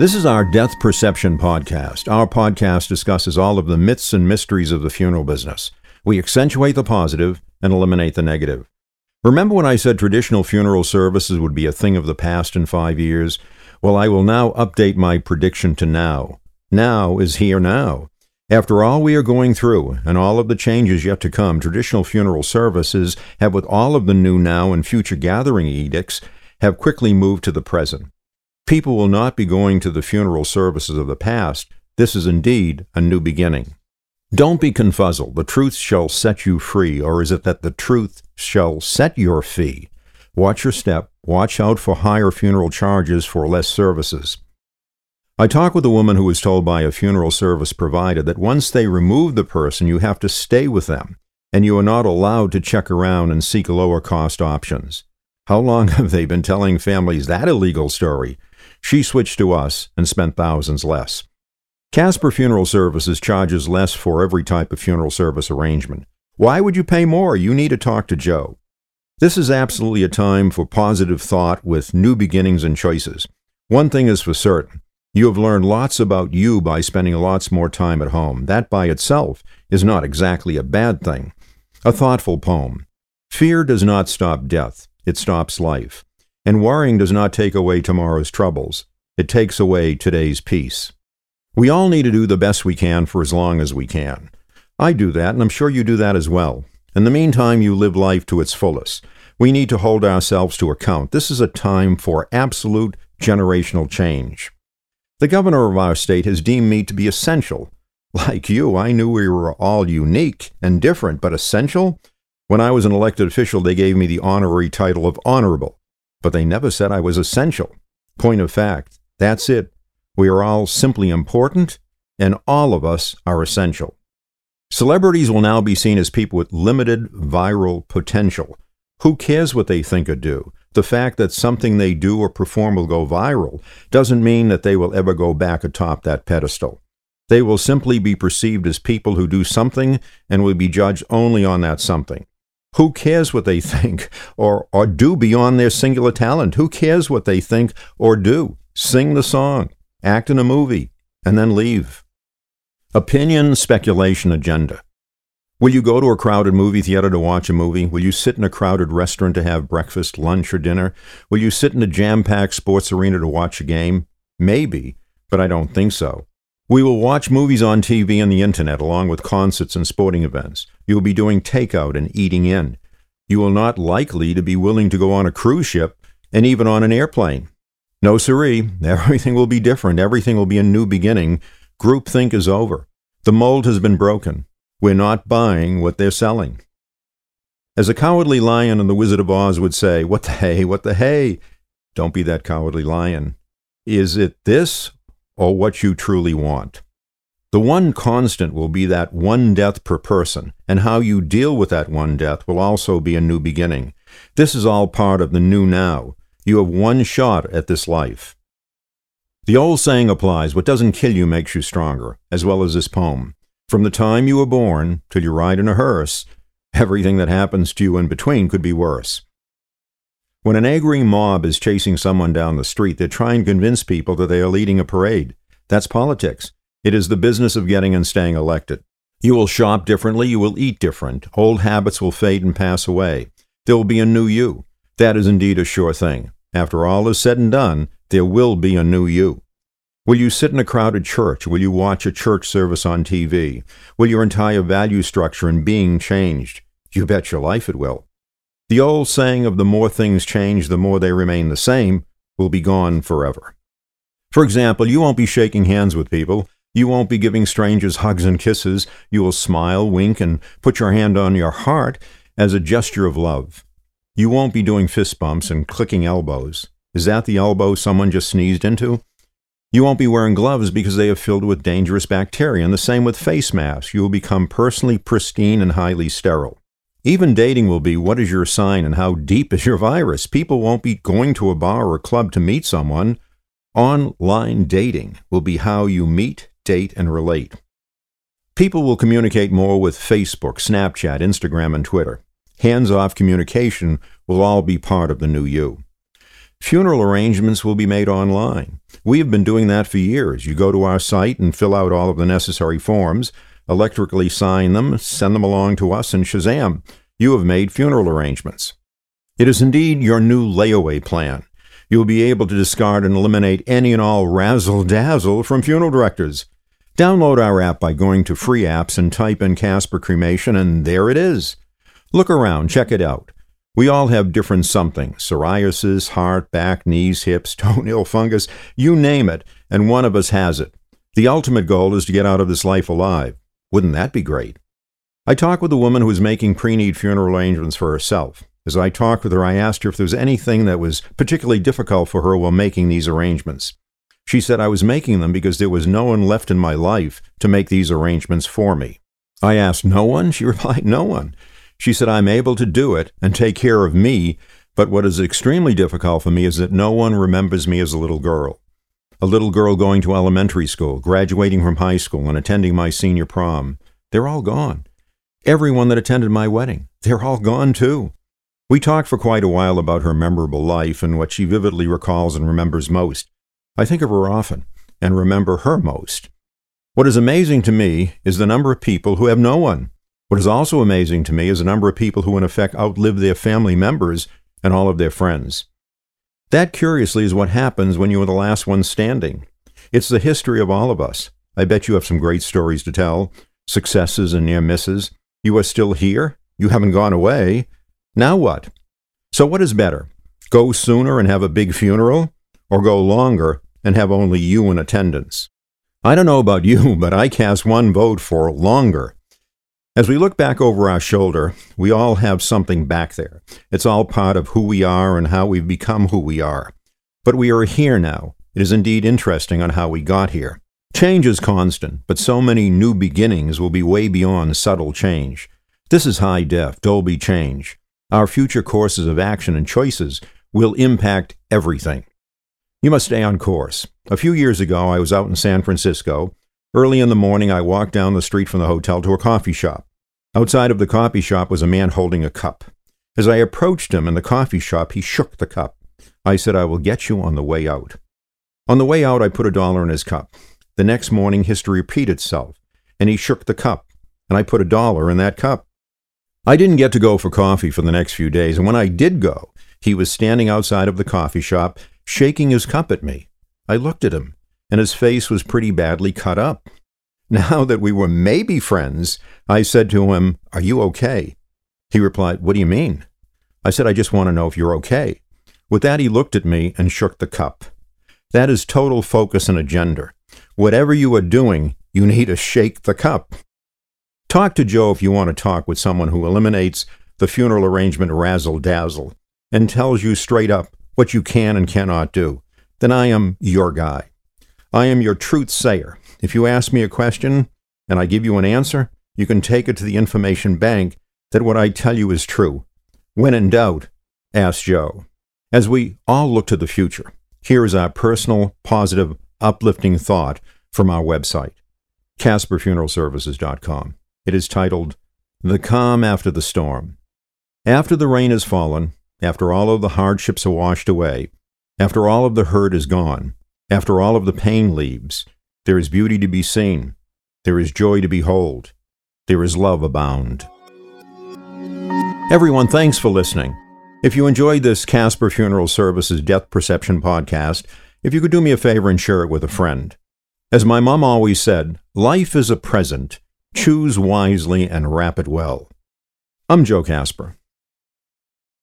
This is our Death Perception podcast. Our podcast discusses all of the myths and mysteries of the funeral business. We accentuate the positive and eliminate the negative. Remember when I said traditional funeral services would be a thing of the past in five years? Well, I will now update my prediction to now. Now is here now. After all we are going through and all of the changes yet to come, traditional funeral services have, with all of the new now and future gathering edicts, have quickly moved to the present. People will not be going to the funeral services of the past. This is indeed a new beginning. Don't be confuzzled. The truth shall set you free, or is it that the truth shall set your fee? Watch your step. Watch out for higher funeral charges for less services. I talked with a woman who was told by a funeral service provider that once they remove the person, you have to stay with them, and you are not allowed to check around and seek lower cost options. How long have they been telling families that illegal story? She switched to us and spent thousands less. Casper Funeral Services charges less for every type of funeral service arrangement. Why would you pay more? You need to talk to Joe. This is absolutely a time for positive thought with new beginnings and choices. One thing is for certain you have learned lots about you by spending lots more time at home. That by itself is not exactly a bad thing. A thoughtful poem. Fear does not stop death, it stops life. And worrying does not take away tomorrow's troubles, it takes away today's peace. We all need to do the best we can for as long as we can. I do that, and I'm sure you do that as well. In the meantime, you live life to its fullest. We need to hold ourselves to account. This is a time for absolute generational change. The governor of our state has deemed me to be essential. Like you, I knew we were all unique and different, but essential? When I was an elected official, they gave me the honorary title of honorable, but they never said I was essential. Point of fact, that's it. We are all simply important, and all of us are essential. Celebrities will now be seen as people with limited viral potential. Who cares what they think or do? The fact that something they do or perform will go viral doesn't mean that they will ever go back atop that pedestal. They will simply be perceived as people who do something and will be judged only on that something. Who cares what they think or, or do beyond their singular talent? Who cares what they think or do? Sing the song, act in a movie, and then leave. Opinion, speculation, agenda. Will you go to a crowded movie theater to watch a movie? Will you sit in a crowded restaurant to have breakfast, lunch, or dinner? Will you sit in a jam packed sports arena to watch a game? Maybe, but I don't think so. We will watch movies on TV and the internet along with concerts and sporting events. You will be doing takeout and eating in. You will not likely to be willing to go on a cruise ship and even on an airplane. No, siree. Everything will be different. Everything will be a new beginning. Groupthink is over. The mold has been broken. We're not buying what they're selling. As a cowardly lion in The Wizard of Oz would say, What the hey, what the hey? Don't be that cowardly lion. Is it this or what you truly want? The one constant will be that one death per person, and how you deal with that one death will also be a new beginning. This is all part of the new now, you have one shot at this life. The old saying applies what doesn't kill you makes you stronger, as well as this poem. From the time you were born till you ride in a hearse, everything that happens to you in between could be worse. When an angry mob is chasing someone down the street, they try and convince people that they are leading a parade. That's politics. It is the business of getting and staying elected. You will shop differently, you will eat different. Old habits will fade and pass away. There will be a new you. That is indeed a sure thing. After all is said and done, there will be a new you. Will you sit in a crowded church? Will you watch a church service on TV? Will your entire value structure and being changed? You bet your life it will. The old saying of the more things change, the more they remain the same will be gone forever. For example, you won't be shaking hands with people. You won't be giving strangers hugs and kisses. You will smile, wink, and put your hand on your heart as a gesture of love. You won't be doing fist bumps and clicking elbows. Is that the elbow someone just sneezed into? You won't be wearing gloves because they are filled with dangerous bacteria, and the same with face masks. You will become personally pristine and highly sterile. Even dating will be what is your sign and how deep is your virus. People won't be going to a bar or a club to meet someone. Online dating will be how you meet, date, and relate. People will communicate more with Facebook, Snapchat, Instagram, and Twitter hands off communication will all be part of the new you. Funeral arrangements will be made online. We have been doing that for years. You go to our site and fill out all of the necessary forms, electrically sign them, send them along to us, and shazam, you have made funeral arrangements. It is indeed your new layaway plan. You will be able to discard and eliminate any and all razzle dazzle from funeral directors. Download our app by going to free apps and type in Casper Cremation, and there it is. Look around, check it out. We all have different something psoriasis, heart, back, knees, hips, toenail fungus, you name it, and one of us has it. The ultimate goal is to get out of this life alive. Wouldn't that be great? I talked with a woman who was making pre need funeral arrangements for herself. As I talked with her, I asked her if there was anything that was particularly difficult for her while making these arrangements. She said I was making them because there was no one left in my life to make these arrangements for me. I asked, No one? She replied, No one. She said, I'm able to do it and take care of me, but what is extremely difficult for me is that no one remembers me as a little girl. A little girl going to elementary school, graduating from high school, and attending my senior prom. They're all gone. Everyone that attended my wedding, they're all gone too. We talked for quite a while about her memorable life and what she vividly recalls and remembers most. I think of her often and remember her most. What is amazing to me is the number of people who have no one. What is also amazing to me is the number of people who, in effect, outlive their family members and all of their friends. That, curiously, is what happens when you are the last one standing. It's the history of all of us. I bet you have some great stories to tell, successes and near misses. You are still here. You haven't gone away. Now what? So, what is better? Go sooner and have a big funeral, or go longer and have only you in attendance? I don't know about you, but I cast one vote for longer. As we look back over our shoulder, we all have something back there. It's all part of who we are and how we've become who we are. But we are here now. It is indeed interesting on how we got here. Change is constant, but so many new beginnings will be way beyond subtle change. This is high def, Dolby change. Our future courses of action and choices will impact everything. You must stay on course. A few years ago, I was out in San Francisco Early in the morning, I walked down the street from the hotel to a coffee shop. Outside of the coffee shop was a man holding a cup. As I approached him in the coffee shop, he shook the cup. I said, I will get you on the way out. On the way out, I put a dollar in his cup. The next morning, history repeated itself, and he shook the cup, and I put a dollar in that cup. I didn't get to go for coffee for the next few days, and when I did go, he was standing outside of the coffee shop, shaking his cup at me. I looked at him and his face was pretty badly cut up. Now that we were maybe friends, I said to him, Are you okay? He replied, What do you mean? I said, I just want to know if you're okay. With that, he looked at me and shook the cup. That is total focus and agenda. Whatever you are doing, you need to shake the cup. Talk to Joe if you want to talk with someone who eliminates the funeral arrangement razzle dazzle and tells you straight up what you can and cannot do. Then I am your guy. I am your truth sayer. If you ask me a question and I give you an answer, you can take it to the information bank that what I tell you is true. When in doubt, ask Joe. As we all look to the future, here is our personal, positive, uplifting thought from our website, CasperFuneralServices.com. It is titled, The Calm After the Storm. After the rain has fallen, after all of the hardships are washed away, after all of the hurt is gone, after all of the pain leaves, there is beauty to be seen, there is joy to behold, there is love abound. Everyone, thanks for listening. If you enjoyed this Casper Funeral Services Death Perception podcast, if you could do me a favor and share it with a friend. As my mom always said, life is a present. Choose wisely and wrap it well. I'm Joe Casper.